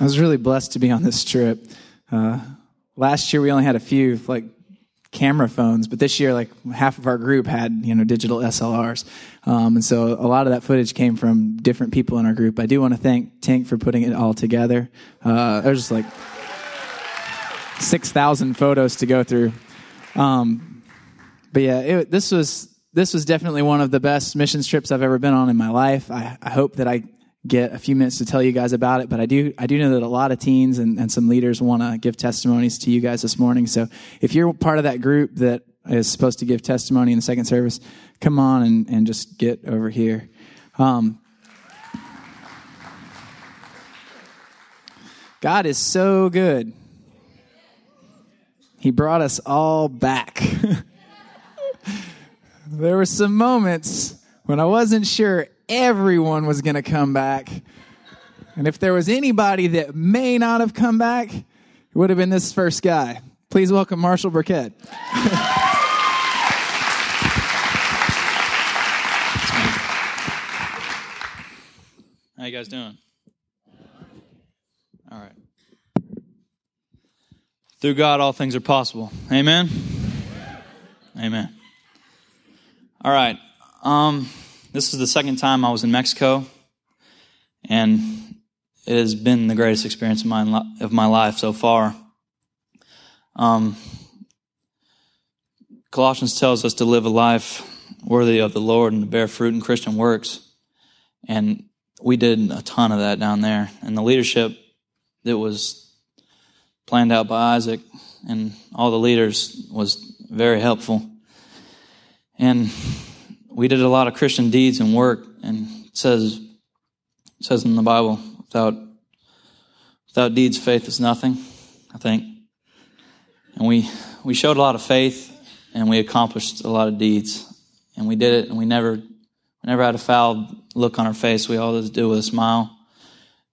I was really blessed to be on this trip. Uh, last year we only had a few like camera phones, but this year like half of our group had you know digital SLRs, um, and so a lot of that footage came from different people in our group. I do want to thank Tank for putting it all together. Uh, there's just like six thousand photos to go through, um, but yeah, it, this was this was definitely one of the best missions trips I've ever been on in my life. I, I hope that I get a few minutes to tell you guys about it, but I do I do know that a lot of teens and, and some leaders want to give testimonies to you guys this morning. So if you're part of that group that is supposed to give testimony in the second service, come on and, and just get over here. Um, God is so good. He brought us all back. there were some moments when I wasn't sure everyone was going to come back. And if there was anybody that may not have come back, it would have been this first guy. Please welcome Marshall Burkett. How you guys doing? All right. Through God, all things are possible. Amen. Amen. All right. Um, this is the second time I was in Mexico, and it has been the greatest experience of my of my life so far. Um, Colossians tells us to live a life worthy of the Lord and to bear fruit in Christian works, and we did a ton of that down there. And the leadership that was planned out by Isaac and all the leaders was very helpful. And we did a lot of Christian deeds and work, and says says in the Bible, without without deeds, faith is nothing. I think, and we we showed a lot of faith, and we accomplished a lot of deeds, and we did it, and we never we never had a foul look on our face. We always do it with a smile,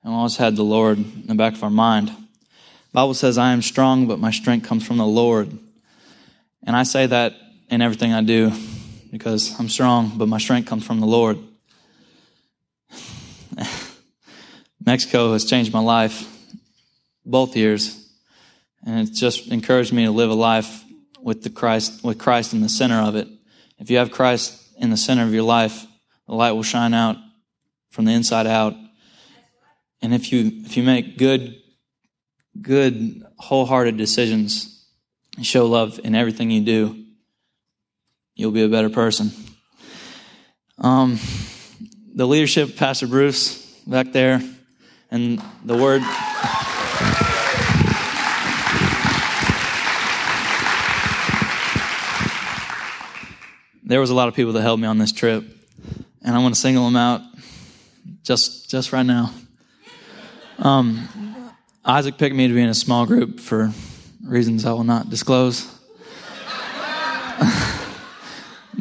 and we always had the Lord in the back of our mind. The Bible says, "I am strong, but my strength comes from the Lord," and I say that in everything I do because I'm strong, but my strength comes from the Lord. Mexico has changed my life both years, and it's just encouraged me to live a life with the Christ with Christ in the center of it. If you have Christ in the center of your life, the light will shine out from the inside out. And if you if you make good good wholehearted decisions and show love in everything you do, you'll be a better person. Um, the leadership, Pastor Bruce back there, and the word. there was a lot of people that helped me on this trip, and I want to single them out just just right now. Um, Isaac picked me to be in a small group for reasons I will not disclose.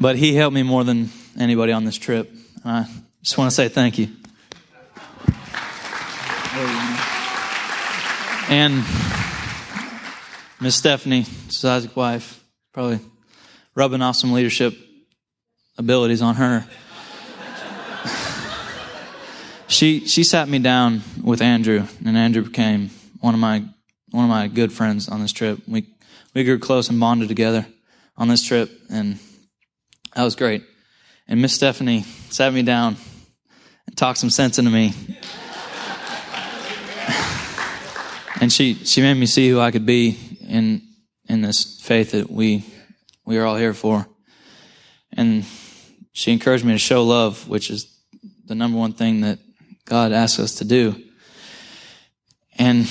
But he helped me more than anybody on this trip. I just want to say thank you. And Miss Stephanie, Isaac's wife, probably rubbing off some leadership abilities on her. she she sat me down with Andrew, and Andrew became one of my one of my good friends on this trip. We we grew close and bonded together on this trip, and that was great. And Miss Stephanie sat me down and talked some sense into me. and she, she made me see who I could be in, in this faith that we, we are all here for. And she encouraged me to show love, which is the number one thing that God asks us to do. And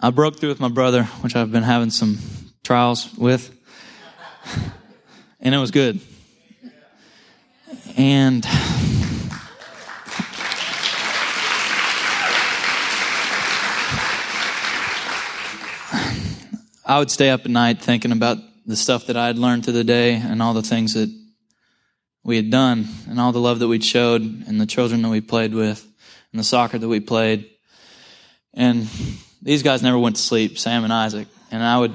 I broke through with my brother, which I've been having some trials with, and it was good. And I would stay up at night thinking about the stuff that I had learned through the day and all the things that we had done and all the love that we'd showed and the children that we played with and the soccer that we played. And these guys never went to sleep, Sam and Isaac. And I would,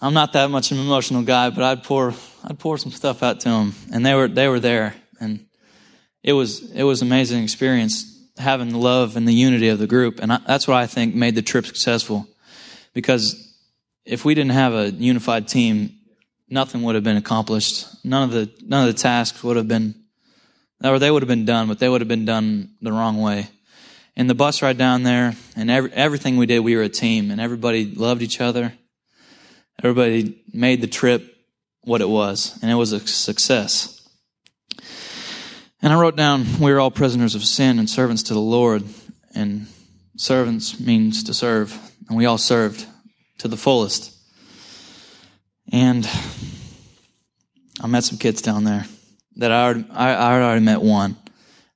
I'm not that much of an emotional guy, but I'd pour, I'd pour some stuff out to them. And they were, they were there. And, it was it was an amazing experience having the love and the unity of the group, and I, that's what I think made the trip successful. Because if we didn't have a unified team, nothing would have been accomplished. None of the none of the tasks would have been, or they would have been done, but they would have been done the wrong way. And the bus ride down there, and every, everything we did, we were a team, and everybody loved each other. Everybody made the trip what it was, and it was a success. And I wrote down, we are all prisoners of sin and servants to the Lord. And servants means to serve. And we all served to the fullest. And I met some kids down there that I I, I already met one.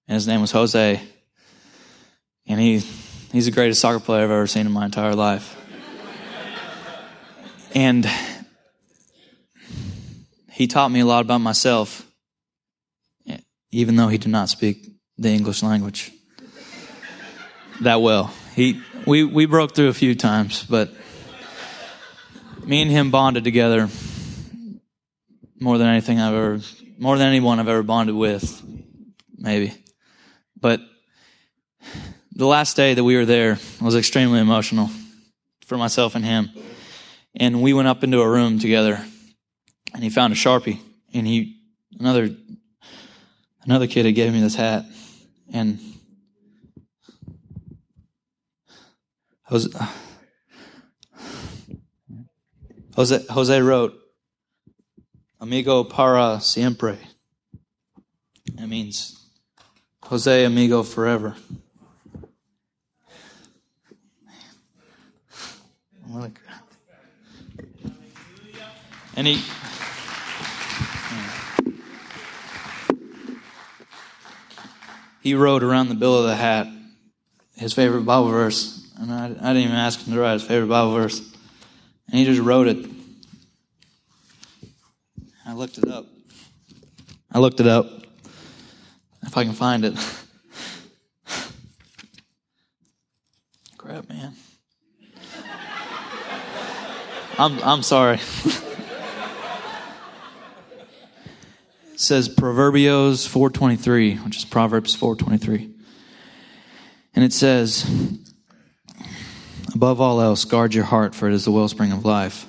And his name was Jose. And he, he's the greatest soccer player I've ever seen in my entire life. and he taught me a lot about myself even though he did not speak the English language that well. He, we, we broke through a few times, but me and him bonded together more than anything I've ever, more than anyone I've ever bonded with, maybe. But the last day that we were there was extremely emotional for myself and him. And we went up into a room together and he found a Sharpie and he, another another kid had gave me this hat and Jose, Jose, Jose wrote, Amigo para siempre. It means Jose amigo forever. And he he wrote around the bill of the hat his favorite Bible verse. And I, I didn't even ask him to write his favorite Bible verse. And he just wrote it. I looked it up. I looked it up. If I can find it. Crap, man. I'm I'm sorry. It says Proverbios 4:23, which is Proverbs 4:23. And it says, above all else, guard your heart, for it is the wellspring of life.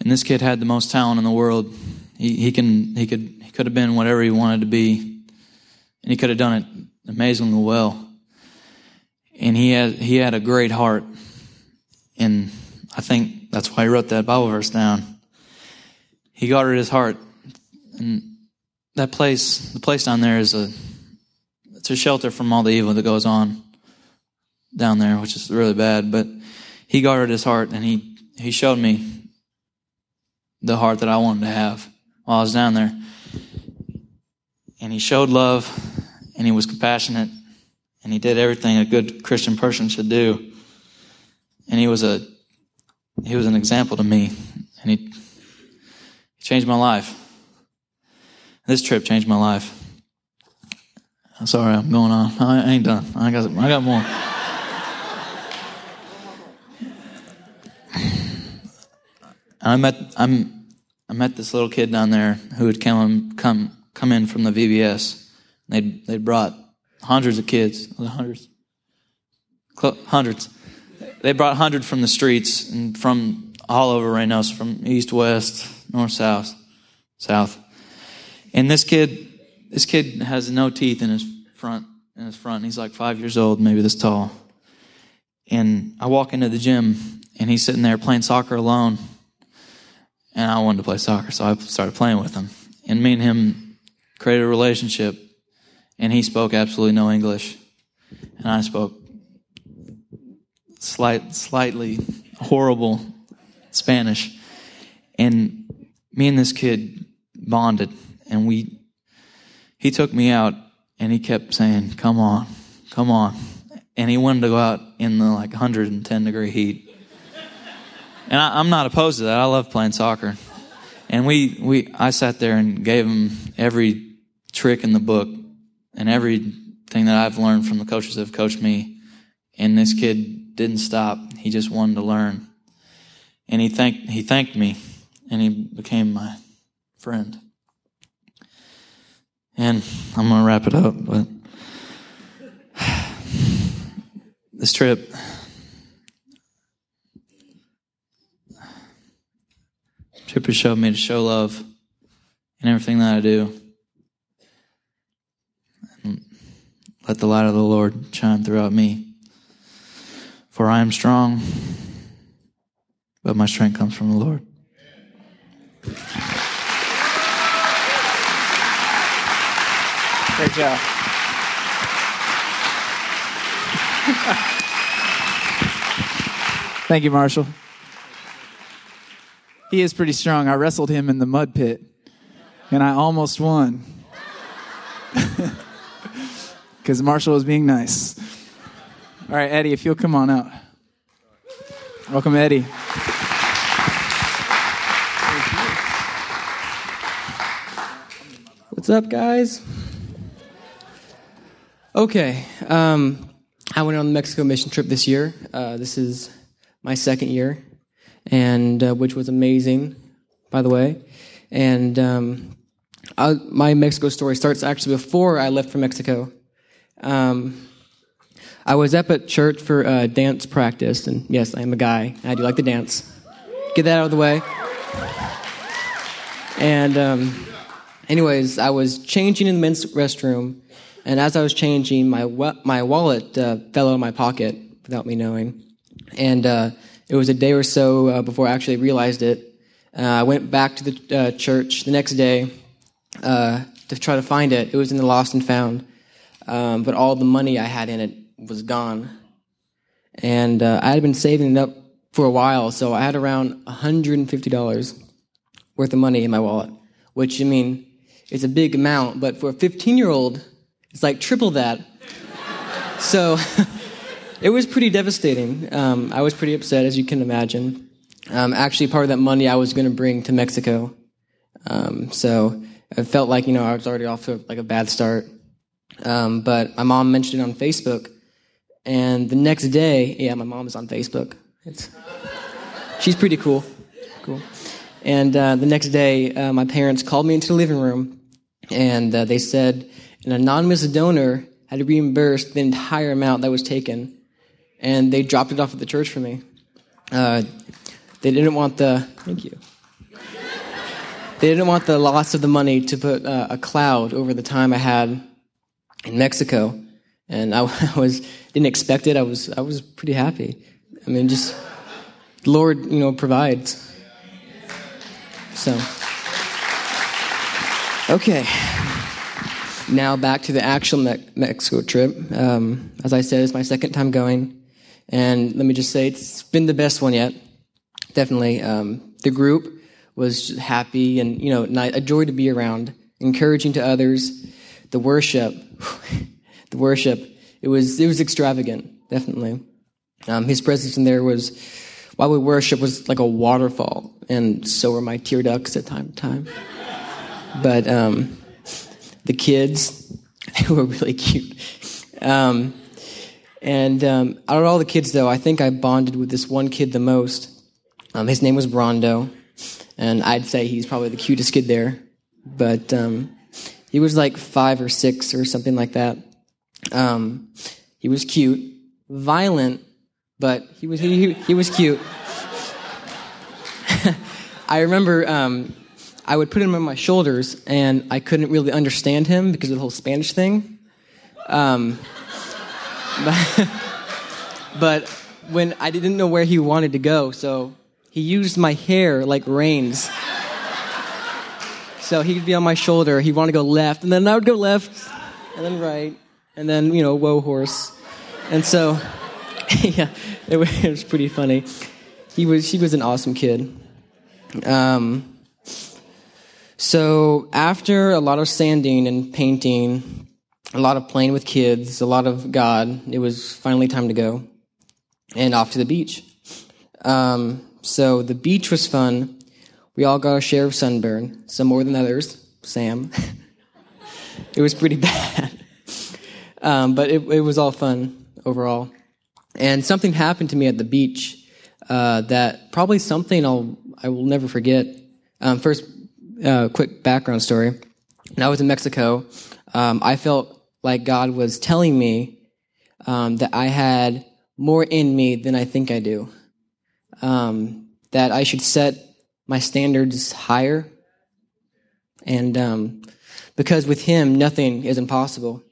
And this kid had the most talent in the world. He, he can he could he could have been whatever he wanted to be, and he could have done it amazingly well. And he had he had a great heart, and I think that's why he wrote that Bible verse down. He guarded his heart, and that place, the place down there is a, it's a shelter from all the evil that goes on down there, which is really bad. But he guarded his heart and he, he showed me the heart that I wanted to have while I was down there. And he showed love and he was compassionate and he did everything a good Christian person should do. And he was a, he was an example to me and he, he changed my life. This trip changed my life. I'm sorry, I'm going on. I ain't done. I got, I got more. I met, I'm, I met this little kid down there who had come, come, come in from the VBS. They'd, they'd brought hundreds of kids, hundreds, hundreds. They brought 100 from the streets and from all over Reynosa, from east, west, north, south, south. And this kid, this kid has no teeth in his front, in his front. He's like five years old, maybe this tall. And I walk into the gym and he's sitting there playing soccer alone. And I wanted to play soccer, so I started playing with him. And me and him created a relationship. And he spoke absolutely no English. And I spoke slight, slightly horrible Spanish. And me and this kid bonded and we, he took me out and he kept saying, come on, come on. And he wanted to go out in the like 110 degree heat. And I, I'm not opposed to that. I love playing soccer. And we, we, I sat there and gave him every trick in the book and everything that I've learned from the coaches that have coached me. And this kid didn't stop. He just wanted to learn. And he thanked, he thanked me and he became my friend. And I'm going to wrap it up, but this trip, trip has showed me to show love in everything that I do. Let the light of the Lord shine throughout me. For I am strong, but my strength comes from the Lord. Great job. Thank you, Marshall. He is pretty strong. I wrestled him in the mud pit, and I almost won. Because Marshall was being nice. All right, Eddie, if you'll come on out. Welcome, Eddie. What's up, guys? Okay, um, I went on the Mexico mission trip this year. Uh, this is my second year, and uh, which was amazing, by the way. And um, I, my Mexico story starts actually before I left for Mexico. Um, I was up at church for uh, dance practice, and yes, I am a guy. I do like to dance. Get that out of the way. And um, anyways, I was changing in the men's restroom, and as I was changing, my wa- my wallet uh, fell out of my pocket without me knowing. And uh, it was a day or so uh, before I actually realized it. Uh, I went back to the uh, church the next day to try to find it. It was in the lost and found, um, but all the money I had in it was gone. And I had been saving it up for a while, so I had around $150 worth of money in my wallet, which, I mean, it's a big amount, but for a 15 year old, it's like triple that. so it was pretty devastating. Um, I was pretty upset, as you can imagine. Um, actually, part of that money I was going to bring to Mexico. Um, so I felt like, you know, I was already off to like a bad start. Um, but my mom mentioned it on Facebook. And the next day, yeah, my mom is on Facebook. It's, she's pretty cool. Cool. And uh, the next day, uh, my parents called me into the living room, and uh, they said an anonymous donor had reimbursed the entire amount that was taken, and they dropped it off at the church for me. Uh, they didn't want the thank you. They didn't want the loss of the money to put uh, a cloud over the time I had in Mexico, and I, was didn't expect it. I was I was pretty happy. I mean, just Lord, you know, provides. So, okay. Now back to the actual Me- Mexico trip. Um, as I said, it's my second time going, and let me just say it's been the best one yet. Definitely, um, the group was happy and you know a joy to be around, encouraging to others. The worship, the worship, it was it was extravagant. Definitely, um, his presence in there was while we worship was like a waterfall, and so were my tear ducts at time to time. But um, the kids, they were really cute. Um, and um, out of all the kids, though, I think I bonded with this one kid the most. Um, his name was Brondo, and I'd say he's probably the cutest kid there. But um, he was like five or six or something like that. Um, he was cute, violent, but he was he, he was cute. I remember um, I would put him on my shoulders, and I couldn't really understand him because of the whole Spanish thing. Um, but, but when I didn't know where he wanted to go, so he used my hair like reins. So he'd be on my shoulder. He'd want to go left, and then I would go left, and then right, and then you know, whoa horse. And so, yeah, it was, pretty funny. He was he was an awesome kid. Um, so after a lot of sanding and painting, a lot of playing with kids, a lot of God, it was finally time to go and off to the beach. Um, so the beach was fun. We all got a share of sunburn, some more than others. Sam. it was pretty bad. Um, but it, it, was all fun overall. And something happened to me at the beach uh, that probably something I'll I will never forget. Um, first, uh, quick background story. when I was in Mexico, um, I felt like God was telling me um, that I had more in me than I think I do. Um, that I should set my standards higher. And um, because with Him, nothing is impossible.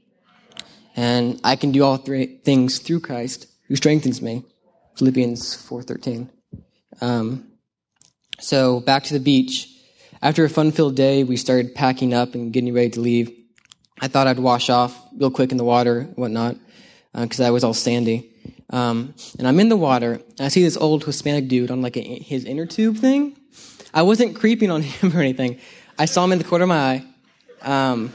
And I can do all three things through Christ who strengthens me. Philippians 4.13. Um, so back to the beach. After a fun-filled day, we started packing up and getting ready to leave. I thought I'd wash off real quick in the water and whatnot because uh, I was all sandy. Um, and I'm in the water, and I see this old Hispanic dude on like a, his inner tube thing. I wasn't creeping on him or anything. I saw him in the corner of my eye. Um,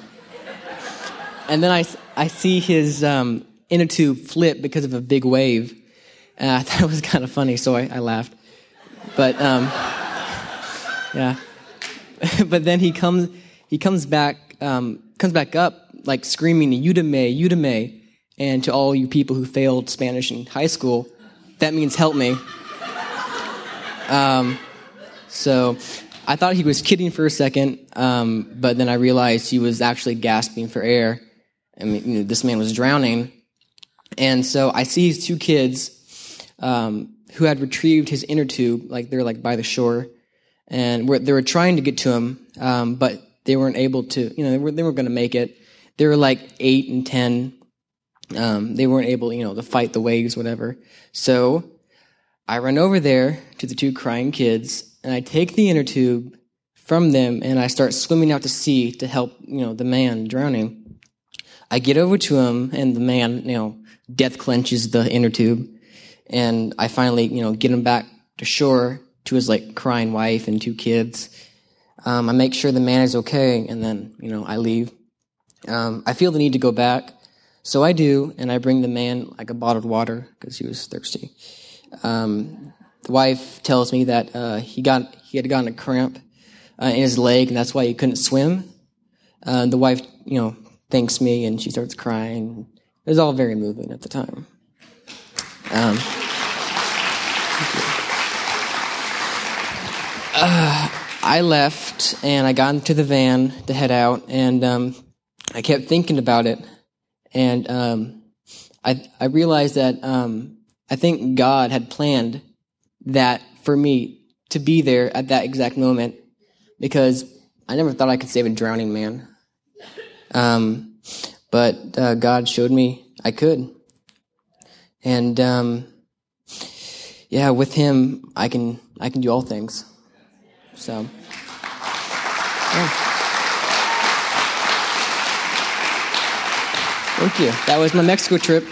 and then I, I see his um, inner tube flip because of a big wave. And I thought it was kind of funny, so I, I laughed. But, um, yeah. but then he comes, he comes back, um, comes back up, like screaming, Udame, Udame. And to all you people who failed Spanish in high school, that means help me. Um, so I thought he was kidding for a second, um, but then I realized he was actually gasping for air. I mean, you know, this man was drowning. And so I see these two kids um, who had retrieved his inner tube, like they're like by the shore, and they were trying to get to him, um, but they weren't able to. You know, they were they were going to make it. They were like eight and ten. Um, they weren't able, you know, to fight the waves, whatever. So I run over there to the two crying kids, and I take the inner tube from them, and I start swimming out to sea to help, you know, the man drowning. I get over to him, and the man, you know, death clenches the inner tube, and I finally, you know, get him back to shore to his like crying wife and two kids. Um, I make sure the man is okay, and then, you know, I leave. Um, I feel the need to go back, so I do, and I bring the man like a bottled water because he was thirsty. Um, the wife tells me that uh, he got he had gotten a cramp uh, in his leg, and that's why he couldn't swim. Uh, the wife, you know, thanks me, and she starts crying. It was all very moving at the time. Um, uh, I left and I got into the van to head out, and um, I kept thinking about it, and um, I I realized that um, I think God had planned that for me to be there at that exact moment because I never thought I could save a drowning man. Um, but uh, God showed me I could. And um, yeah, with Him, I can I can do all things. So. Yeah. Thank you. That was my Mexico trip.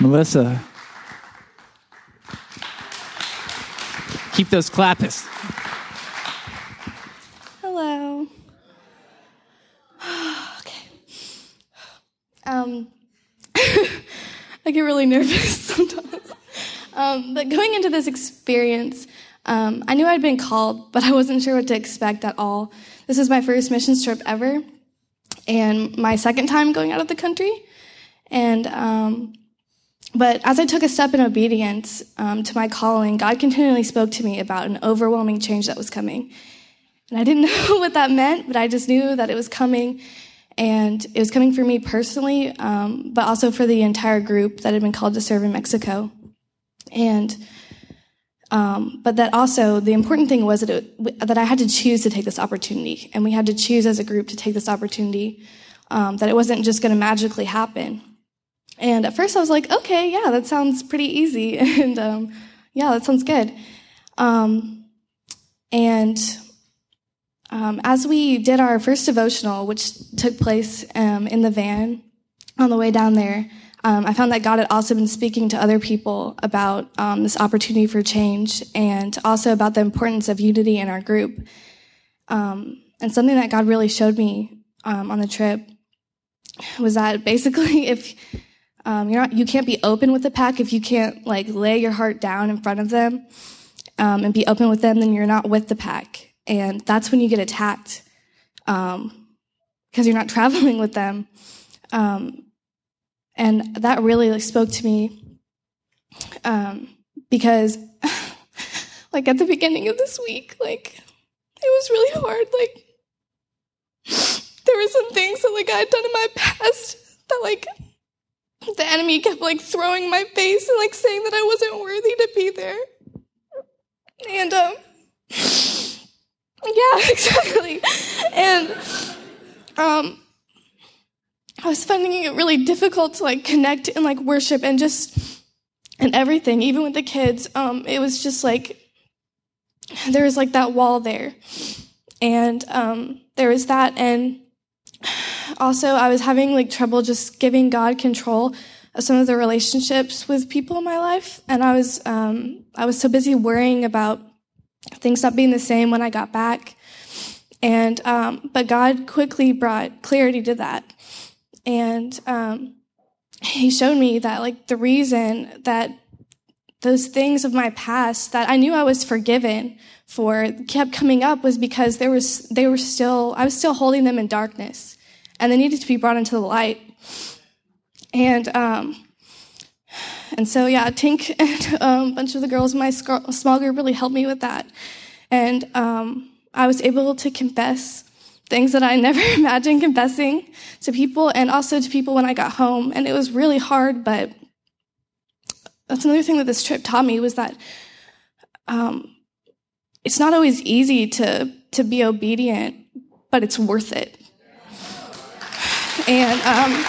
Melissa. Keep those clappers. Hello. okay. Um, I get really nervous sometimes. Um, but going into this experience, um, I knew I'd been called, but I wasn't sure what to expect at all. This is my first missions trip ever, and my second time going out of the country. And um, but as I took a step in obedience um, to my calling, God continually spoke to me about an overwhelming change that was coming. And I didn't know what that meant, but I just knew that it was coming. And it was coming for me personally, um, but also for the entire group that had been called to serve in Mexico. And, um, but that also, the important thing was that, it, that I had to choose to take this opportunity. And we had to choose as a group to take this opportunity, um, that it wasn't just going to magically happen. And at first I was like, okay, yeah, that sounds pretty easy. and um, yeah, that sounds good. Um, and um, as we did our first devotional, which took place um, in the van on the way down there, um, I found that God had also been speaking to other people about um, this opportunity for change and also about the importance of unity in our group. and something that God really showed me on the trip was that basically if um, you're not, you can't be open with the pack if you can't like lay your heart down in front of them um, and be open with them. Then you're not with the pack, and that's when you get attacked um, because you're not traveling with them. Um, and that really like, spoke to me um, because like at the beginning of this week. Like, it was really hard. Like, there were some things that like I had done in my past that like the enemy kept like throwing my face and like saying that I wasn't worthy to be there. And um yeah, exactly. And um I was finding it really difficult to like connect and like worship and just and everything, even with the kids. Um it was just like there was like that wall there. And um there was that and also I was having like trouble just giving God control of some of the relationships with people in my life, and I was um, I was so busy worrying about things not being the same when I got back, and um, but God quickly brought clarity to that, and um, He showed me that like the reason that those things of my past that I knew I was forgiven for kept coming up was because there was they were still I was still holding them in darkness and they needed to be brought into the light. And um, and so yeah, Tink and um, a bunch of the girls in my small group really helped me with that, and um, I was able to confess things that I never imagined confessing to people, and also to people when I got home. And it was really hard, but that's another thing that this trip taught me was that um, it's not always easy to to be obedient, but it's worth it. And um,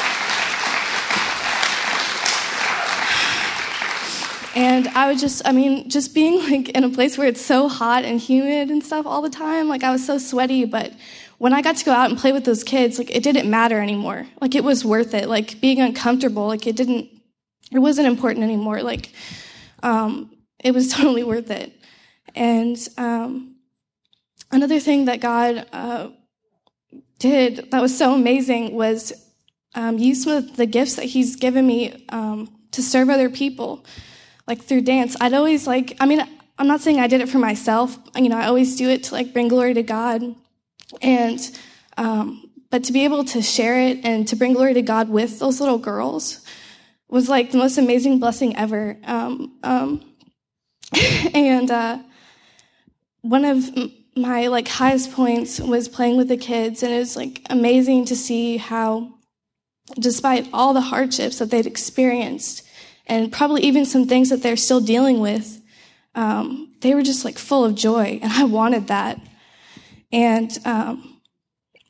and I would just, I mean, just being like in a place where it's so hot and humid and stuff all the time, like I was so sweaty, but when I got to go out and play with those kids, like it didn't matter anymore. Like it was worth it. Like being uncomfortable, like it didn't, it wasn't important anymore. Like, um, it was totally worth it. And, um, another thing that God, uh, did that was so amazing was um, use some of the gifts that he's given me um, to serve other people, like through dance. I'd always like, I mean, I'm not saying I did it for myself. You know, I always do it to like bring glory to God, and um, but to be able to share it and to bring glory to God with those little girls was like the most amazing blessing ever. Um, um, and uh, one of my like highest points was playing with the kids and it was like amazing to see how despite all the hardships that they'd experienced and probably even some things that they're still dealing with um, they were just like full of joy and i wanted that. And um,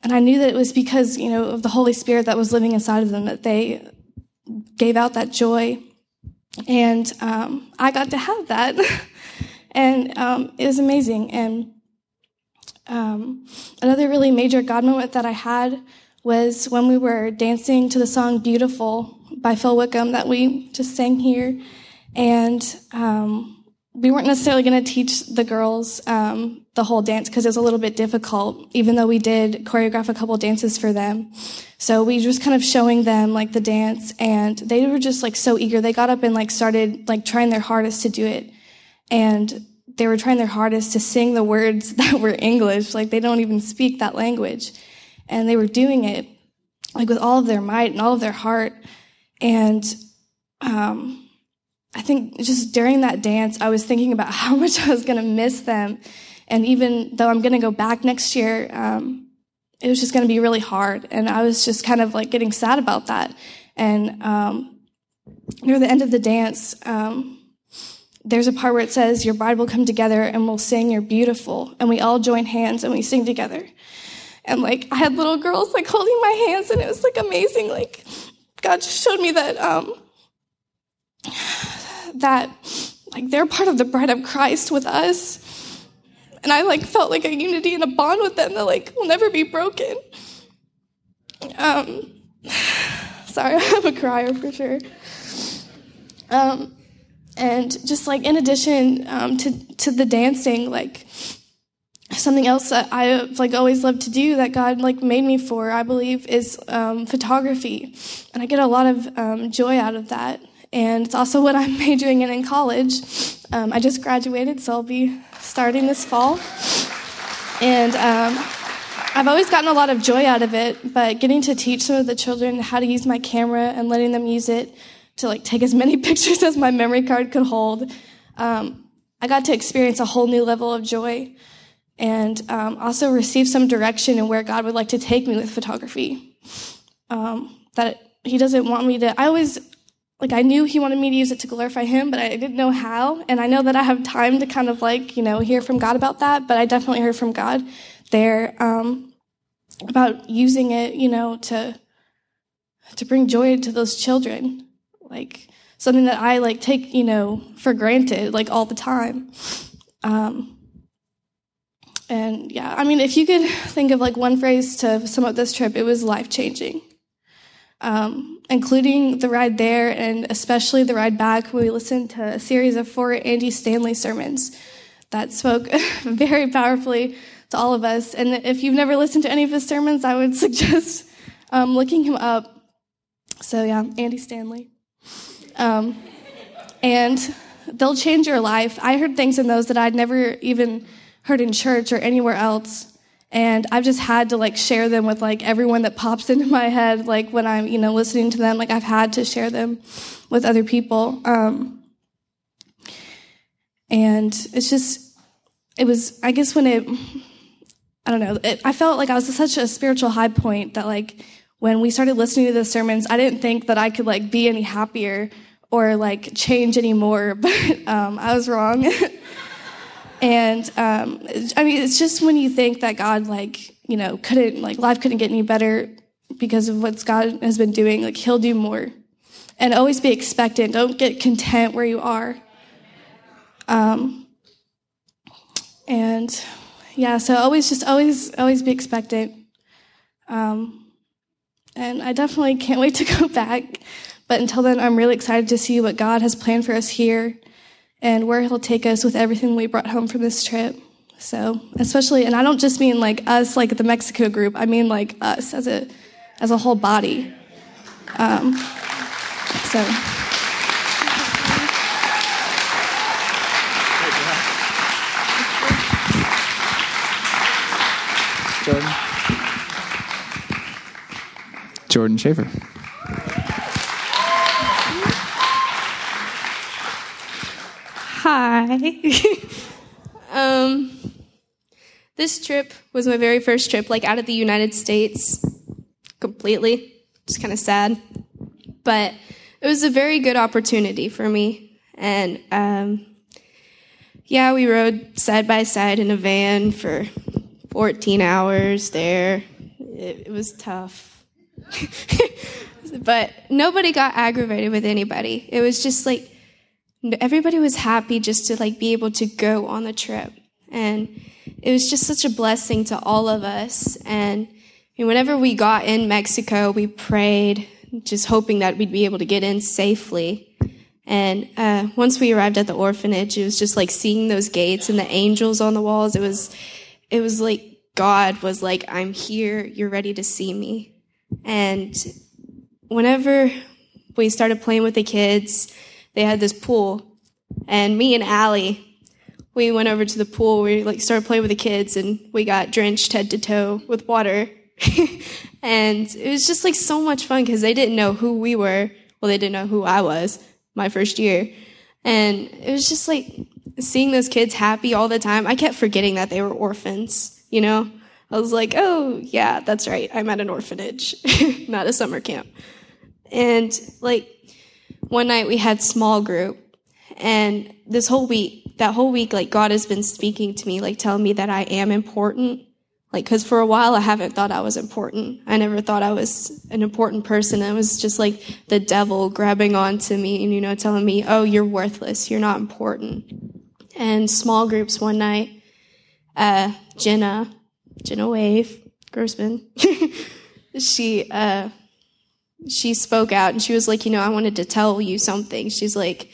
and i knew that it was because you know of the holy spirit that was living inside of them that they gave out that joy. And um, i got to have that. And um, it was amazing. And um, another really major God moment that I had was when we were dancing to the song Beautiful by Phil Wickham that we just sang here. And um, we weren't necessarily going to teach the girls um, the whole dance because it was a little bit difficult, even though we did choreograph a couple dances for them. So we just kind of showing them like the dance and they were just like so eager. They got up and like started like trying their hardest to do it. And they were trying their hardest to sing the words that were English, like they don't even speak that language. And they were doing it like with all of their might and all of their heart. And um, I think just during that dance, I was thinking about how much I was going to miss them. And even though I'm going to go back next year, um, it was just going to be really hard. And I was just kind of like getting sad about that. And um, near the end of the dance, um, there's a part where it says, Your bride will come together and we'll sing You're beautiful. And we all join hands and we sing together. And like, I had little girls like holding my hands and it was like amazing. Like, God just showed me that, um, that like they're part of the bride of Christ with us. And I like felt like a unity and a bond with them that like will never be broken. Um, sorry, I'm a crier for sure. Um, and just like in addition um, to to the dancing, like something else that I've like always loved to do that God like made me for, I believe, is um, photography, and I get a lot of um, joy out of that. And it's also what I'm majoring in in college. Um, I just graduated, so I'll be starting this fall. And um, I've always gotten a lot of joy out of it, but getting to teach some of the children how to use my camera and letting them use it to like take as many pictures as my memory card could hold. Um, I got to experience a whole new level of joy and um, also receive some direction in where God would like to take me with photography. Um, that He doesn't want me to, I always, like, I knew He wanted me to use it to glorify Him, but I didn't know how. And I know that I have time to kind of like, you know, hear from God about that, but I definitely heard from God there um, about using it, you know, to to bring joy to those children. Like, something that I like take, you know, for granted like all the time. Um, and yeah, I mean, if you could think of like one phrase to sum up this trip, it was life changing. Um, including the ride there and especially the ride back when we listened to a series of four Andy Stanley sermons that spoke very powerfully to all of us. And if you've never listened to any of his sermons, I would suggest um, looking him up. So yeah, Andy Stanley. Um, and they'll change your life. I heard things in those that I'd never even heard in church or anywhere else. And I've just had to like share them with like everyone that pops into my head, like when I'm, you know, listening to them, like I've had to share them with other people. Um, and it's just, it was, I guess when it, I don't know, it, I felt like I was at such a spiritual high point that like when we started listening to the sermons, I didn't think that I could like be any happier or like change anymore, but um, I was wrong. and um, I mean, it's just when you think that God like you know couldn't like life couldn't get any better because of what God has been doing, like He'll do more. And always be expectant. Don't get content where you are. Um, and yeah, so always just always always be expectant. Um, and I definitely can't wait to go back. But until then, I'm really excited to see what God has planned for us here and where He'll take us with everything we brought home from this trip. So, especially, and I don't just mean like us, like the Mexico group. I mean like us as a as a whole body. Um, so. Jordan. Jordan Schaefer. Hi. um, this trip was my very first trip, like out of the United States, completely. Just kind of sad, but it was a very good opportunity for me. And um, yeah, we rode side by side in a van for 14 hours there. It, it was tough. but nobody got aggravated with anybody. It was just like everybody was happy just to like be able to go on the trip. And it was just such a blessing to all of us. And whenever we got in Mexico, we prayed, just hoping that we'd be able to get in safely. And uh, once we arrived at the orphanage, it was just like seeing those gates and the angels on the walls. It was, it was like God was like, "I'm here. You're ready to see me." And whenever we started playing with the kids, they had this pool, and me and Allie, we went over to the pool. We like started playing with the kids, and we got drenched head to toe with water. and it was just like so much fun because they didn't know who we were. Well, they didn't know who I was my first year. And it was just like seeing those kids happy all the time. I kept forgetting that they were orphans, you know? I was like, oh, yeah, that's right. I'm at an orphanage, not a summer camp. And like one night we had small group and this whole week, that whole week, like God has been speaking to me, like telling me that I am important. Like, cause for a while I haven't thought I was important. I never thought I was an important person. It was just like the devil grabbing onto me and, you know, telling me, oh, you're worthless. You're not important. And small groups one night, uh, Jenna, Jenna Wave Grossman, she, uh, she spoke out and she was like, you know, I wanted to tell you something. She's like,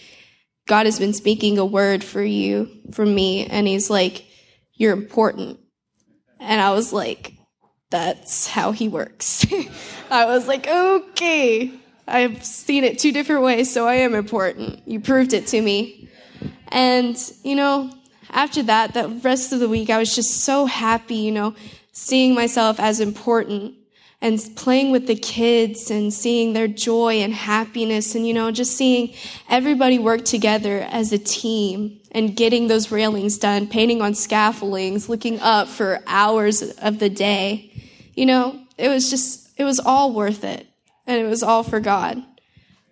God has been speaking a word for you, for me. And he's like, you're important. And I was like, that's how he works. I was like, okay, I've seen it two different ways, so I am important. You proved it to me. And, you know, after that, the rest of the week, I was just so happy, you know, seeing myself as important. And playing with the kids and seeing their joy and happiness and, you know, just seeing everybody work together as a team and getting those railings done, painting on scaffoldings, looking up for hours of the day. You know, it was just, it was all worth it. And it was all for God.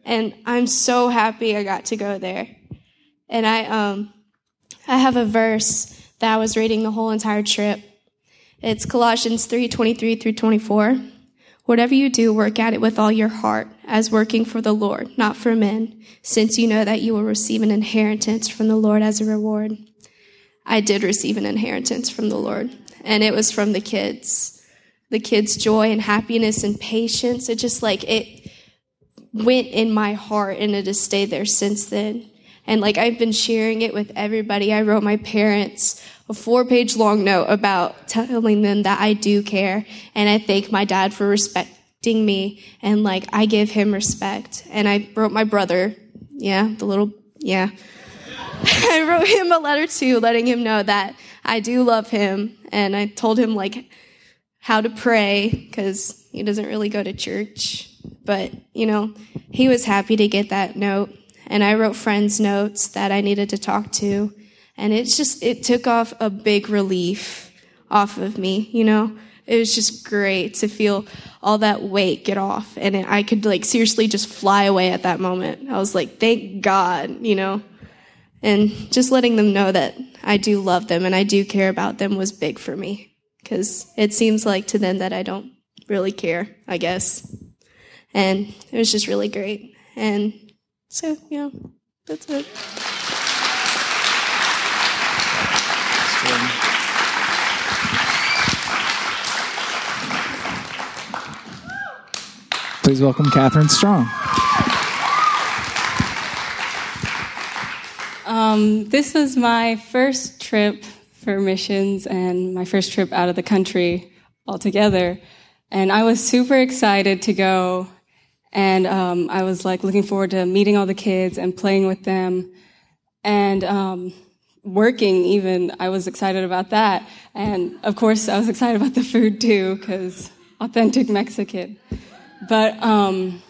And I'm so happy I got to go there. And I, um, I have a verse that I was reading the whole entire trip. It's Colossians 3 23 through 24. Whatever you do, work at it with all your heart, as working for the Lord, not for men, since you know that you will receive an inheritance from the Lord as a reward. I did receive an inheritance from the Lord, and it was from the kids. The kids' joy and happiness and patience. It just like it went in my heart, and it has stayed there since then. And like I've been sharing it with everybody. I wrote my parents a four page long note about telling them that I do care. And I thank my dad for respecting me. And like I give him respect. And I wrote my brother. Yeah, the little, yeah. I wrote him a letter too, letting him know that I do love him. And I told him like how to pray because he doesn't really go to church. But, you know, he was happy to get that note and I wrote friends notes that I needed to talk to. And it's just, it took off a big relief off of me, you know? It was just great to feel all that weight get off. And I could like seriously just fly away at that moment. I was like, thank God, you know? And just letting them know that I do love them and I do care about them was big for me. Cause it seems like to them that I don't really care, I guess. And it was just really great. And so, yeah, that's it. Please welcome Catherine Strong. Um, this was my first trip for missions and my first trip out of the country altogether. And I was super excited to go and um, I was like looking forward to meeting all the kids and playing with them and um, working even. I was excited about that. And of course, I was excited about the food too, because authentic Mexican. But um,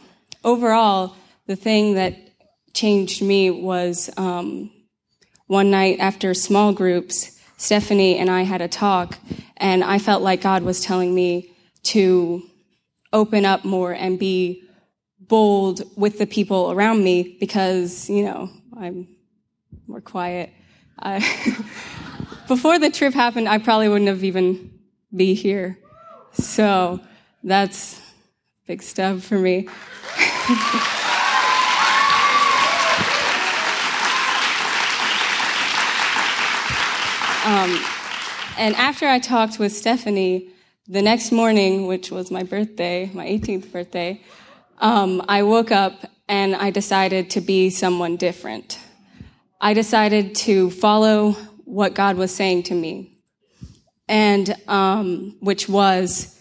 overall, the thing that changed me was um, one night after small groups, Stephanie and I had a talk, and I felt like God was telling me to open up more and be bold with the people around me because, you know, I'm more quiet. I, before the trip happened, I probably wouldn't have even be here. So that's big step for me. um, and after I talked with Stephanie, the next morning, which was my birthday, my 18th birthday, um, I woke up and I decided to be someone different. I decided to follow what God was saying to me, and um, which was,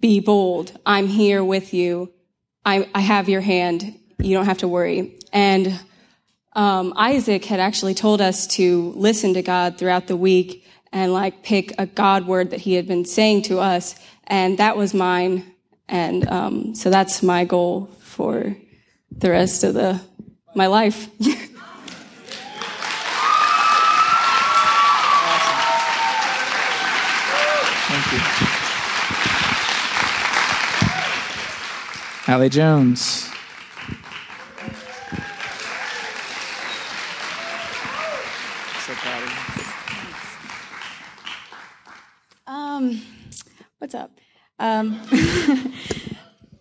"Be bold. I'm here with you. I, I have your hand. You don't have to worry." And um, Isaac had actually told us to listen to God throughout the week and like pick a God word that He had been saying to us, and that was mine and um, so that's my goal for the rest of the my life. Thank you. Allie Jones. Um, what's up? Um,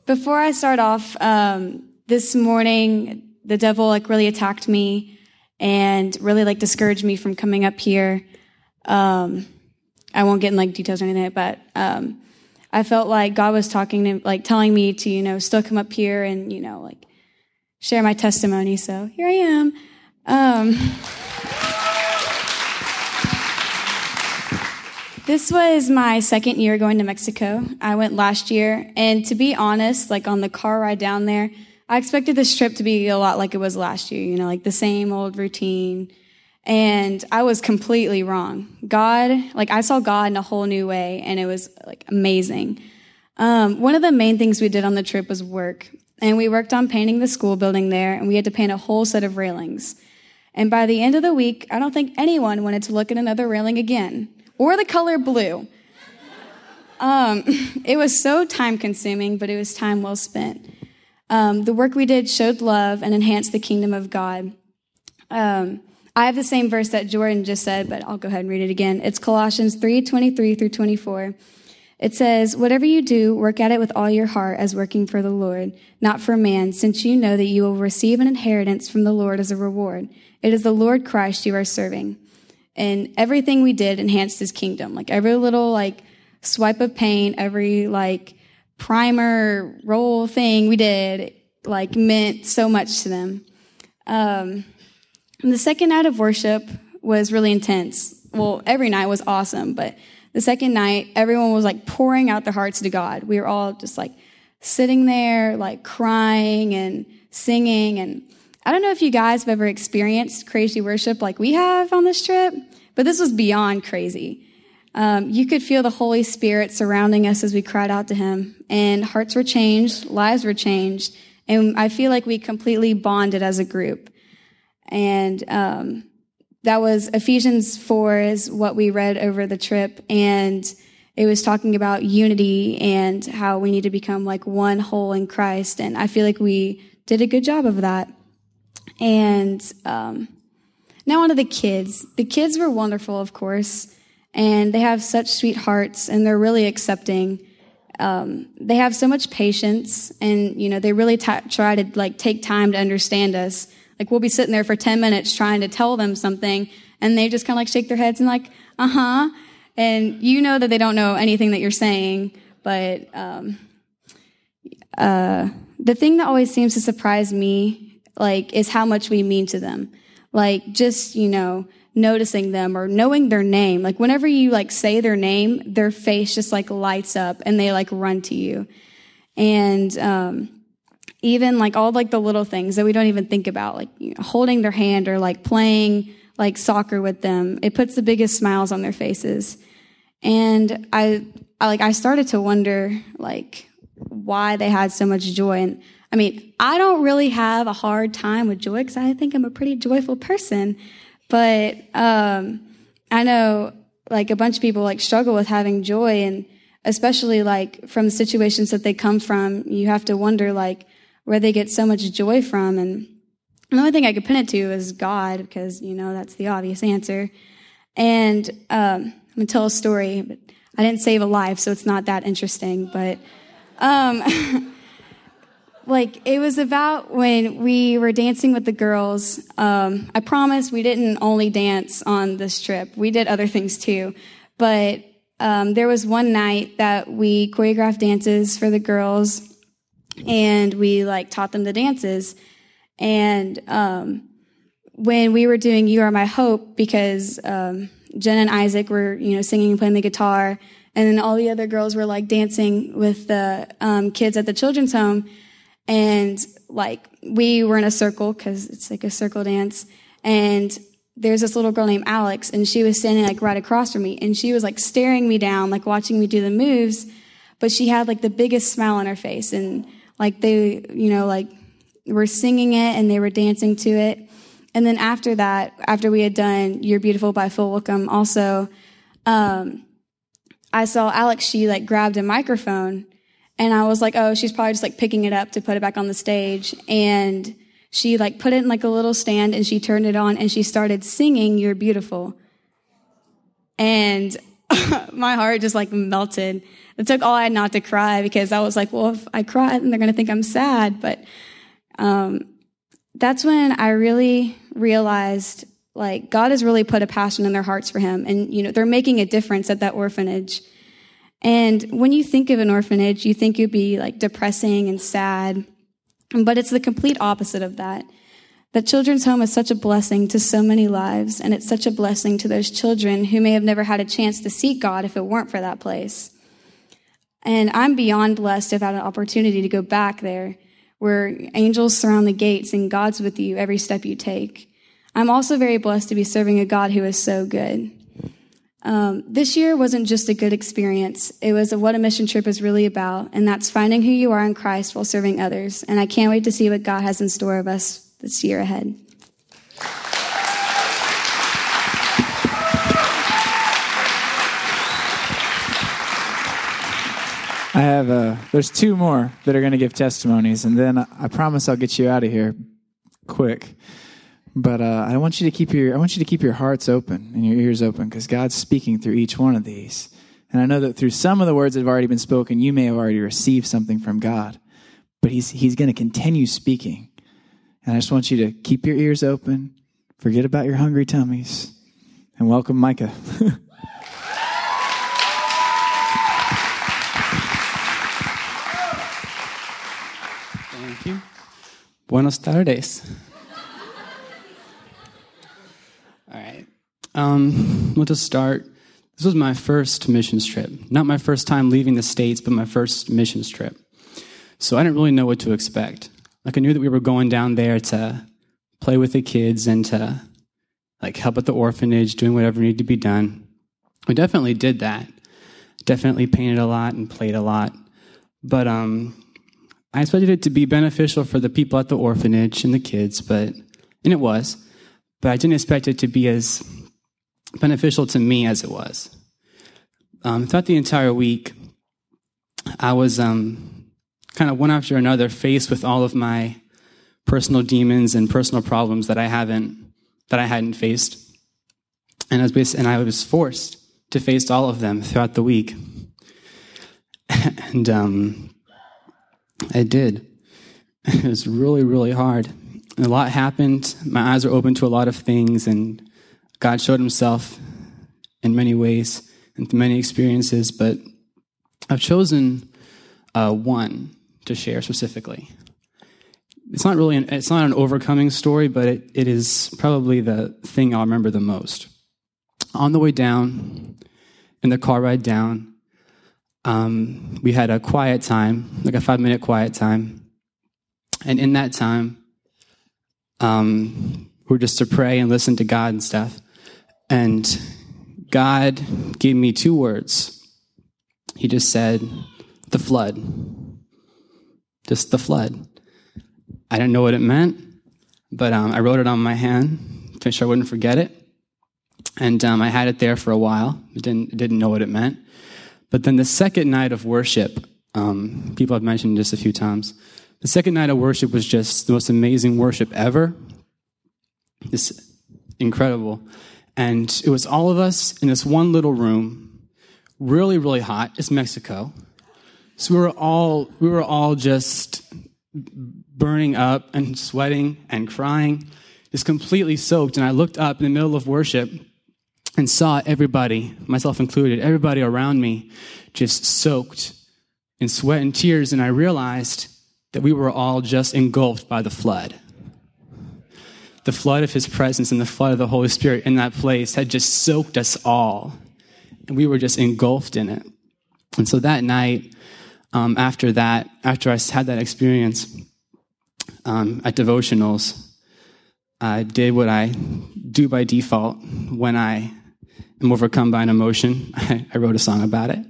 before I start off, um, this morning the devil like really attacked me and really like discouraged me from coming up here. Um, I won't get in like details or anything, but um, I felt like God was talking to like telling me to you know still come up here and you know like share my testimony. So here I am. This was my second year going to Mexico. I went last year, and to be honest, like on the car ride down there, I expected this trip to be a lot like it was last year, you know, like the same old routine. And I was completely wrong. God, like I saw God in a whole new way, and it was like amazing. Um, one of the main things we did on the trip was work. And we worked on painting the school building there, and we had to paint a whole set of railings. And by the end of the week, I don't think anyone wanted to look at another railing again, or the color blue. Um, it was so time consuming, but it was time well spent. Um, the work we did showed love and enhanced the kingdom of God. Um, I have the same verse that Jordan just said, but I'll go ahead and read it again. It's Colossians 3 23 through 24. It says, Whatever you do, work at it with all your heart as working for the Lord, not for man, since you know that you will receive an inheritance from the Lord as a reward. It is the Lord Christ you are serving. And everything we did enhanced his kingdom. Like every little like swipe of paint, every like primer roll thing we did, like meant so much to them. Um, the second night of worship was really intense. Well, every night was awesome, but the second night, everyone was like pouring out their hearts to God. We were all just like sitting there, like crying and singing. And I don't know if you guys have ever experienced crazy worship like we have on this trip, but this was beyond crazy. Um, you could feel the Holy Spirit surrounding us as we cried out to Him, and hearts were changed, lives were changed, and I feel like we completely bonded as a group. And um, that was Ephesians 4 is what we read over the trip. And it was talking about unity and how we need to become like one whole in Christ. And I feel like we did a good job of that. And um, now on to the kids. The kids were wonderful, of course, and they have such sweet hearts and they're really accepting. Um, they have so much patience and, you know, they really t- try to like take time to understand us. Like we'll be sitting there for 10 minutes trying to tell them something and they just kind of like shake their heads and like, uh huh. And you know that they don't know anything that you're saying, but, um, uh, the thing that always seems to surprise me, like, is how much we mean to them. Like, just, you know, noticing them or knowing their name. Like, whenever you, like, say their name, their face just, like, lights up and they, like, run to you. And, um, even like all like the little things that we don't even think about, like you know, holding their hand or like playing like soccer with them. It puts the biggest smiles on their faces. And I, I like, I started to wonder like why they had so much joy. And I mean, I don't really have a hard time with joy because I think I'm a pretty joyful person. But, um, I know like a bunch of people like struggle with having joy and especially like from the situations that they come from, you have to wonder like, where they get so much joy from. And the only thing I could pin it to is God, because, you know, that's the obvious answer. And um, I'm going to tell a story, but I didn't save a life, so it's not that interesting. But, um, like, it was about when we were dancing with the girls. Um, I promise we didn't only dance on this trip, we did other things too. But um, there was one night that we choreographed dances for the girls and we like taught them the dances. And um, when we were doing "You Are My Hope," because um, Jen and Isaac were you know singing and playing the guitar, and then all the other girls were like dancing with the um, kids at the children's home, and like we were in a circle because it's like a circle dance, and there's this little girl named Alex, and she was standing like right across from me, and she was like staring me down, like watching me do the moves, but she had like the biggest smile on her face, and like they, you know, like were singing it and they were dancing to it. And then after that, after we had done You're Beautiful by Phil Wickham, also, um, I saw Alex, she like grabbed a microphone and I was like, oh, she's probably just like picking it up to put it back on the stage. And she like put it in like a little stand and she turned it on and she started singing You're Beautiful. And my heart just like melted. It took all I had not to cry because I was like, well, if I cry, then they're going to think I'm sad. But um, that's when I really realized like God has really put a passion in their hearts for Him, and you know they're making a difference at that orphanage. And when you think of an orphanage, you think it'd be like depressing and sad, but it's the complete opposite of that. The children's home is such a blessing to so many lives, and it's such a blessing to those children who may have never had a chance to seek God if it weren't for that place. And I'm beyond blessed to have had an opportunity to go back there where angels surround the gates and God's with you every step you take. I'm also very blessed to be serving a God who is so good. Um, this year wasn't just a good experience. It was what a mission trip is really about, and that's finding who you are in Christ while serving others. And I can't wait to see what God has in store of us this year ahead. I have uh, there's two more that are going to give testimonies, and then I promise I'll get you out of here quick. But uh, I want you to keep your I want you to keep your hearts open and your ears open because God's speaking through each one of these. And I know that through some of the words that have already been spoken, you may have already received something from God. But He's He's going to continue speaking. And I just want you to keep your ears open, forget about your hungry tummies, and welcome Micah. Thank you. Buenos tardes. All right. Um, well, to start, this was my first missions trip. Not my first time leaving the States, but my first missions trip. So I didn't really know what to expect. Like, I knew that we were going down there to play with the kids and to like help at the orphanage, doing whatever needed to be done. We definitely did that. Definitely painted a lot and played a lot. But um, I expected it to be beneficial for the people at the orphanage and the kids, but and it was. But I didn't expect it to be as beneficial to me as it was. Um, throughout the entire week, I was um, kind of one after another faced with all of my personal demons and personal problems that I haven't that I hadn't faced, and I was and I was forced to face all of them throughout the week, and um, I did. It was really really hard. a lot happened. My eyes were open to a lot of things, and God showed Himself in many ways and through many experiences. But I've chosen uh, one to share specifically it's not really an, it's not an overcoming story, but it, it is probably the thing I'll remember the most. On the way down, in the car ride down, um, we had a quiet time, like a five minute quiet time, and in that time, um, we are just to pray and listen to God and stuff. And God gave me two words. He just said, "The flood." Just the flood. I didn't know what it meant, but um, I wrote it on my hand to make sure I wouldn't forget it. And um, I had it there for a while. I didn't, didn't know what it meant. But then the second night of worship, um, people have mentioned this a few times. The second night of worship was just the most amazing worship ever. This incredible. And it was all of us in this one little room, really, really hot. It's Mexico. So we were all we were all just burning up and sweating and crying, just completely soaked. And I looked up in the middle of worship and saw everybody, myself included, everybody around me just soaked in sweat and tears. And I realized that we were all just engulfed by the flood. The flood of his presence and the flood of the Holy Spirit in that place had just soaked us all. And we were just engulfed in it. And so that night, um, after that, after I had that experience, um, at devotionals, I did what I do by default when I am overcome by an emotion. I, I wrote a song about it.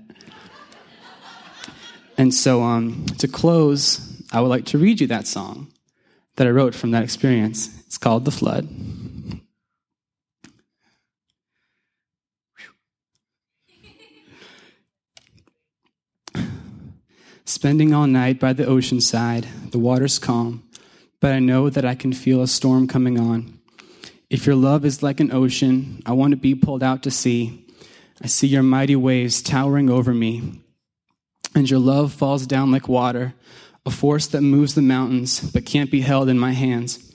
And so, um, to close, I would like to read you that song that I wrote from that experience. It's called The Flood. Spending all night by the ocean side, the water's calm but I know that I can feel a storm coming on. If your love is like an ocean, I want to be pulled out to sea. I see your mighty waves towering over me, and your love falls down like water, a force that moves the mountains but can't be held in my hands.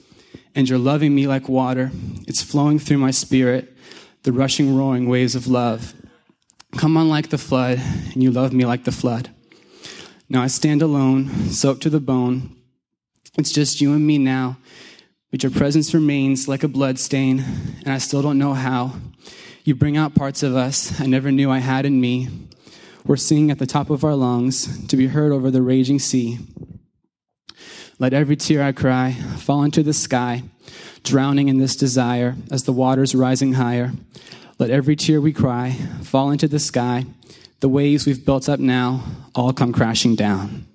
And you're loving me like water, it's flowing through my spirit, the rushing, roaring waves of love. Come on like the flood, and you love me like the flood. Now I stand alone, soaked to the bone it's just you and me now, but your presence remains like a blood stain, and I still don't know how. You bring out parts of us I never knew I had in me. We're singing at the top of our lungs to be heard over the raging sea. Let every tear I cry fall into the sky, drowning in this desire as the waters rising higher. Let every tear we cry fall into the sky. The waves we've built up now all come crashing down.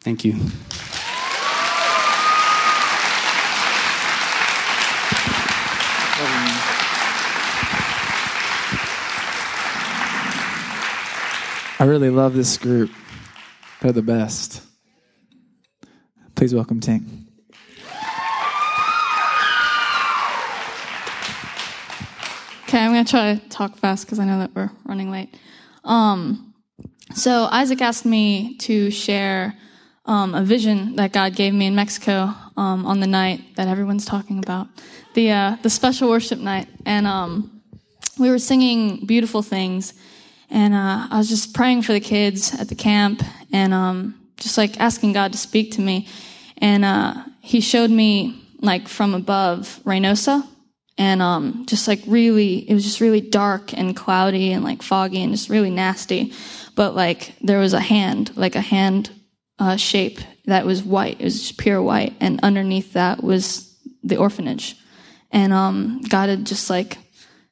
Thank you. I really love this group. They're the best. Please welcome Tink. Okay, I'm going to try to talk fast because I know that we're running late. Um, so, Isaac asked me to share um, a vision that God gave me in Mexico um, on the night that everyone's talking about the, uh, the special worship night. And um, we were singing beautiful things. And uh, I was just praying for the kids at the camp and um, just like asking God to speak to me. And uh, He showed me, like from above, Reynosa. And um, just like really, it was just really dark and cloudy and like foggy and just really nasty. But like there was a hand, like a hand uh, shape that was white. It was just pure white. And underneath that was the orphanage. And um, God had just like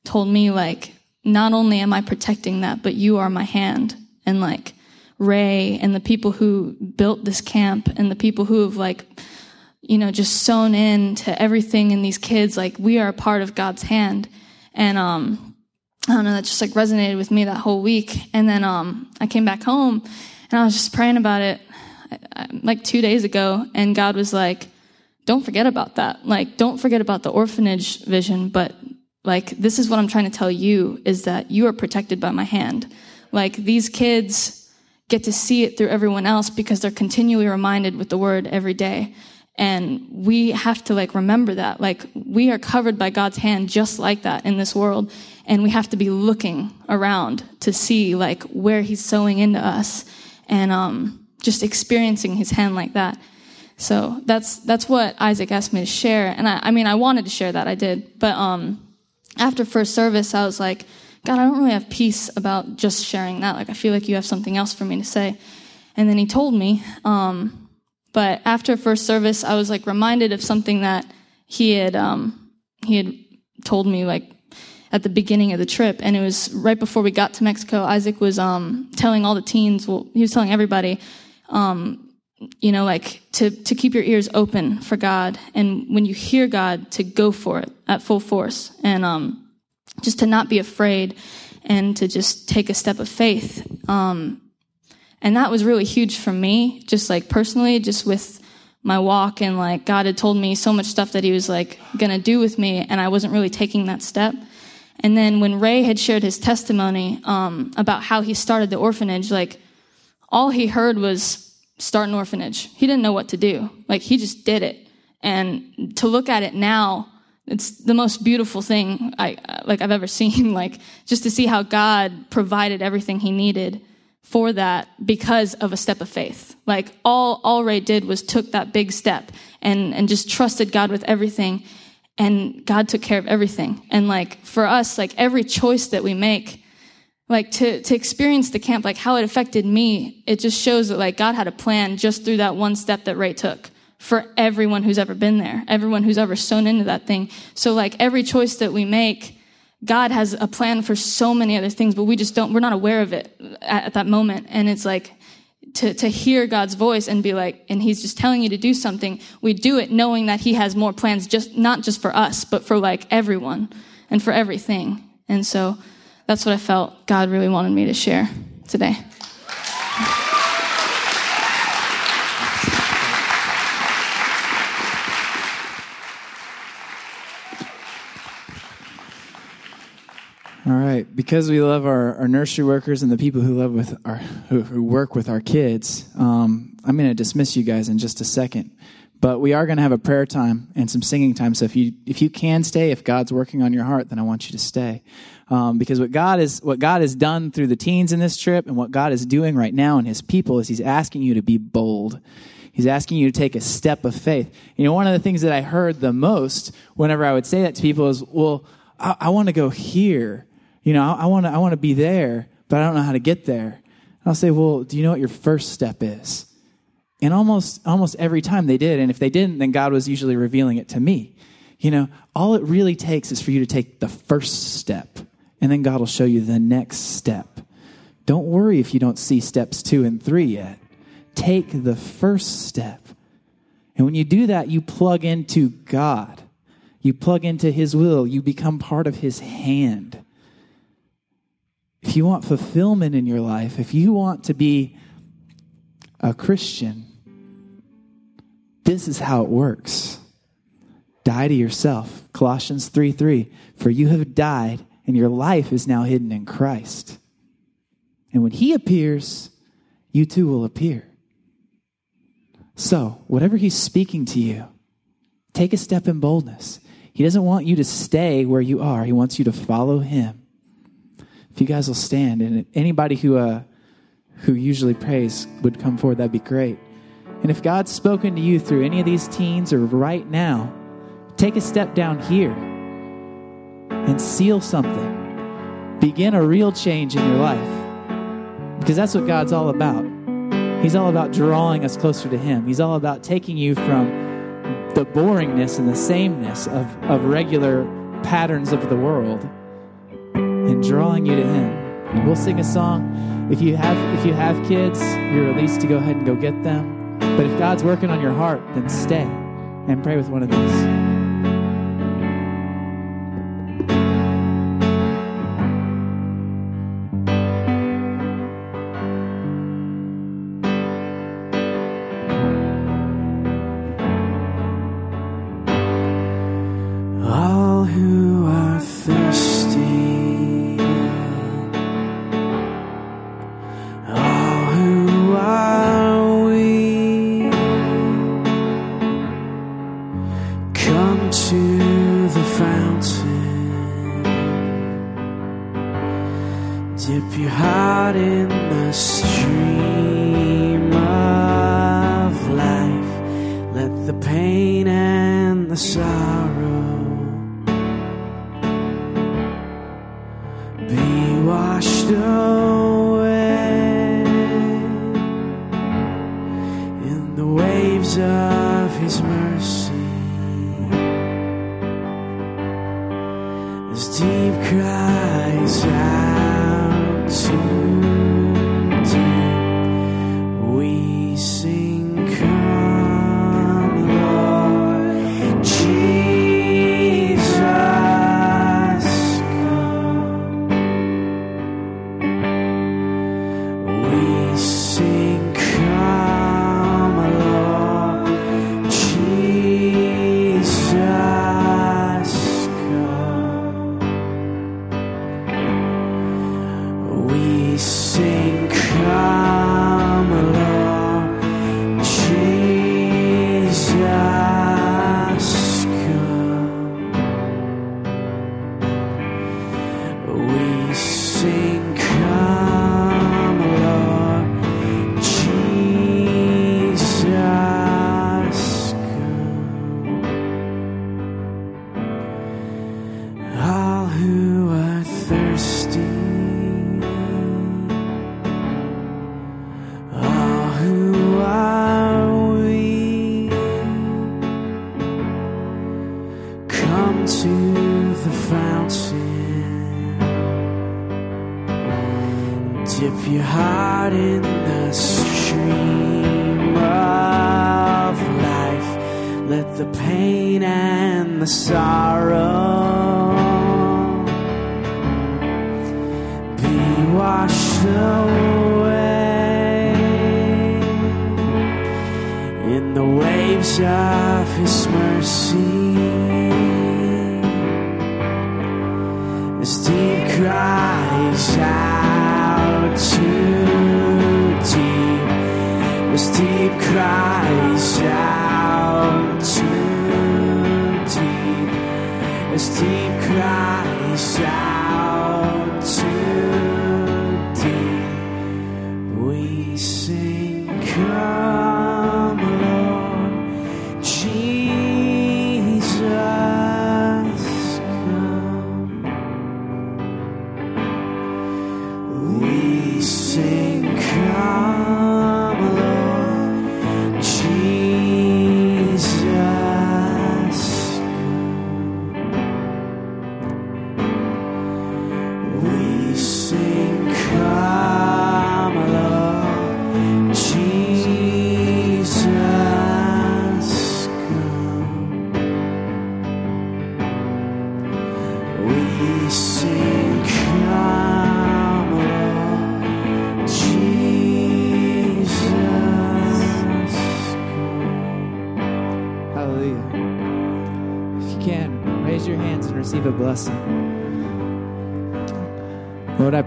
told me, like, not only am I protecting that, but you are my hand. And like Ray and the people who built this camp and the people who have like, you know, just sown in to everything in these kids, like we are a part of God's hand. And, um, I don't know, that just like resonated with me that whole week. And then, um, I came back home and I was just praying about it like two days ago. And God was like, don't forget about that. Like, don't forget about the orphanage vision, but like, this is what I'm trying to tell you is that you are protected by my hand. Like, these kids get to see it through everyone else because they're continually reminded with the word every day. And we have to like remember that. Like, we are covered by God's hand just like that in this world. And we have to be looking around to see like where he's sowing into us and, um, just experiencing his hand like that. So that's, that's what Isaac asked me to share. And I, I mean, I wanted to share that. I did. But, um, after first service, I was like, God, I don't really have peace about just sharing that. Like, I feel like you have something else for me to say. And then he told me. Um, but after first service, I was like reminded of something that he had um, he had told me like at the beginning of the trip, and it was right before we got to Mexico. Isaac was um, telling all the teens, well, he was telling everybody, um, you know, like to to keep your ears open for God, and when you hear God, to go for it at full force, and um, just to not be afraid, and to just take a step of faith. Um, and that was really huge for me, just like personally, just with my walk and like God had told me so much stuff that he was like gonna do with me, and I wasn't really taking that step. And then when Ray had shared his testimony um, about how he started the orphanage, like all he heard was start an orphanage. He didn't know what to do. Like he just did it. And to look at it now, it's the most beautiful thing I like I've ever seen. Like just to see how God provided everything he needed for that because of a step of faith. Like all all Ray did was took that big step and and just trusted God with everything and God took care of everything. And like for us, like every choice that we make, like to to experience the camp, like how it affected me, it just shows that like God had a plan just through that one step that Ray took for everyone who's ever been there, everyone who's ever sown into that thing. So like every choice that we make, God has a plan for so many other things, but we just don't, we're not aware of it at, at, that moment. And it's like to, to hear God's voice and be like, and He's just telling you to do something. We do it knowing that He has more plans, just, not just for us, but for like everyone and for everything. And so that's what I felt God really wanted me to share today. All right, because we love our, our nursery workers and the people who love with our who, who work with our kids, um, I'm going to dismiss you guys in just a second. But we are going to have a prayer time and some singing time. So if you if you can stay, if God's working on your heart, then I want you to stay, um, because what God is what God has done through the teens in this trip, and what God is doing right now in His people is He's asking you to be bold. He's asking you to take a step of faith. You know, one of the things that I heard the most whenever I would say that to people is, "Well, I, I want to go here." You know, I want to I want to be there, but I don't know how to get there. And I'll say, well, do you know what your first step is? And almost almost every time they did, and if they didn't, then God was usually revealing it to me. You know, all it really takes is for you to take the first step, and then God will show you the next step. Don't worry if you don't see steps two and three yet. Take the first step. And when you do that, you plug into God. You plug into His will. You become part of His hand. If you want fulfillment in your life, if you want to be a Christian, this is how it works. Die to yourself. Colossians 3 3. For you have died, and your life is now hidden in Christ. And when He appears, you too will appear. So, whatever He's speaking to you, take a step in boldness. He doesn't want you to stay where you are, He wants you to follow Him. If you guys will stand, and anybody who, uh, who usually prays would come forward, that'd be great. And if God's spoken to you through any of these teens or right now, take a step down here and seal something. Begin a real change in your life. Because that's what God's all about. He's all about drawing us closer to Him. He's all about taking you from the boringness and the sameness of, of regular patterns of the world and drawing you to Him. We'll sing a song. If you have if you have kids, you're released to go ahead and go get them. But if God's working on your heart, then stay and pray with one of these.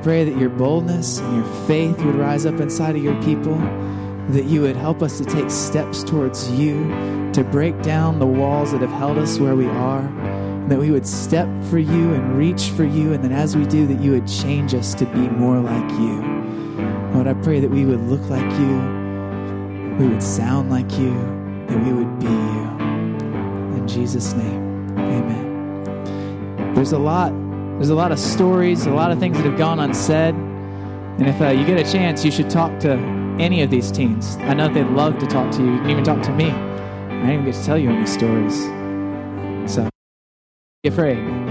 Pray that your boldness and your faith would rise up inside of your people, that you would help us to take steps towards you, to break down the walls that have held us where we are, that we would step for you and reach for you, and then as we do, that you would change us to be more like you. Lord, I pray that we would look like you, we would sound like you, that we would be you. In Jesus' name, amen. There's a lot there's a lot of stories, a lot of things that have gone unsaid. And if uh, you get a chance, you should talk to any of these teens. I know they'd love to talk to you. You can even talk to me. I didn't even get to tell you any stories. So, be afraid.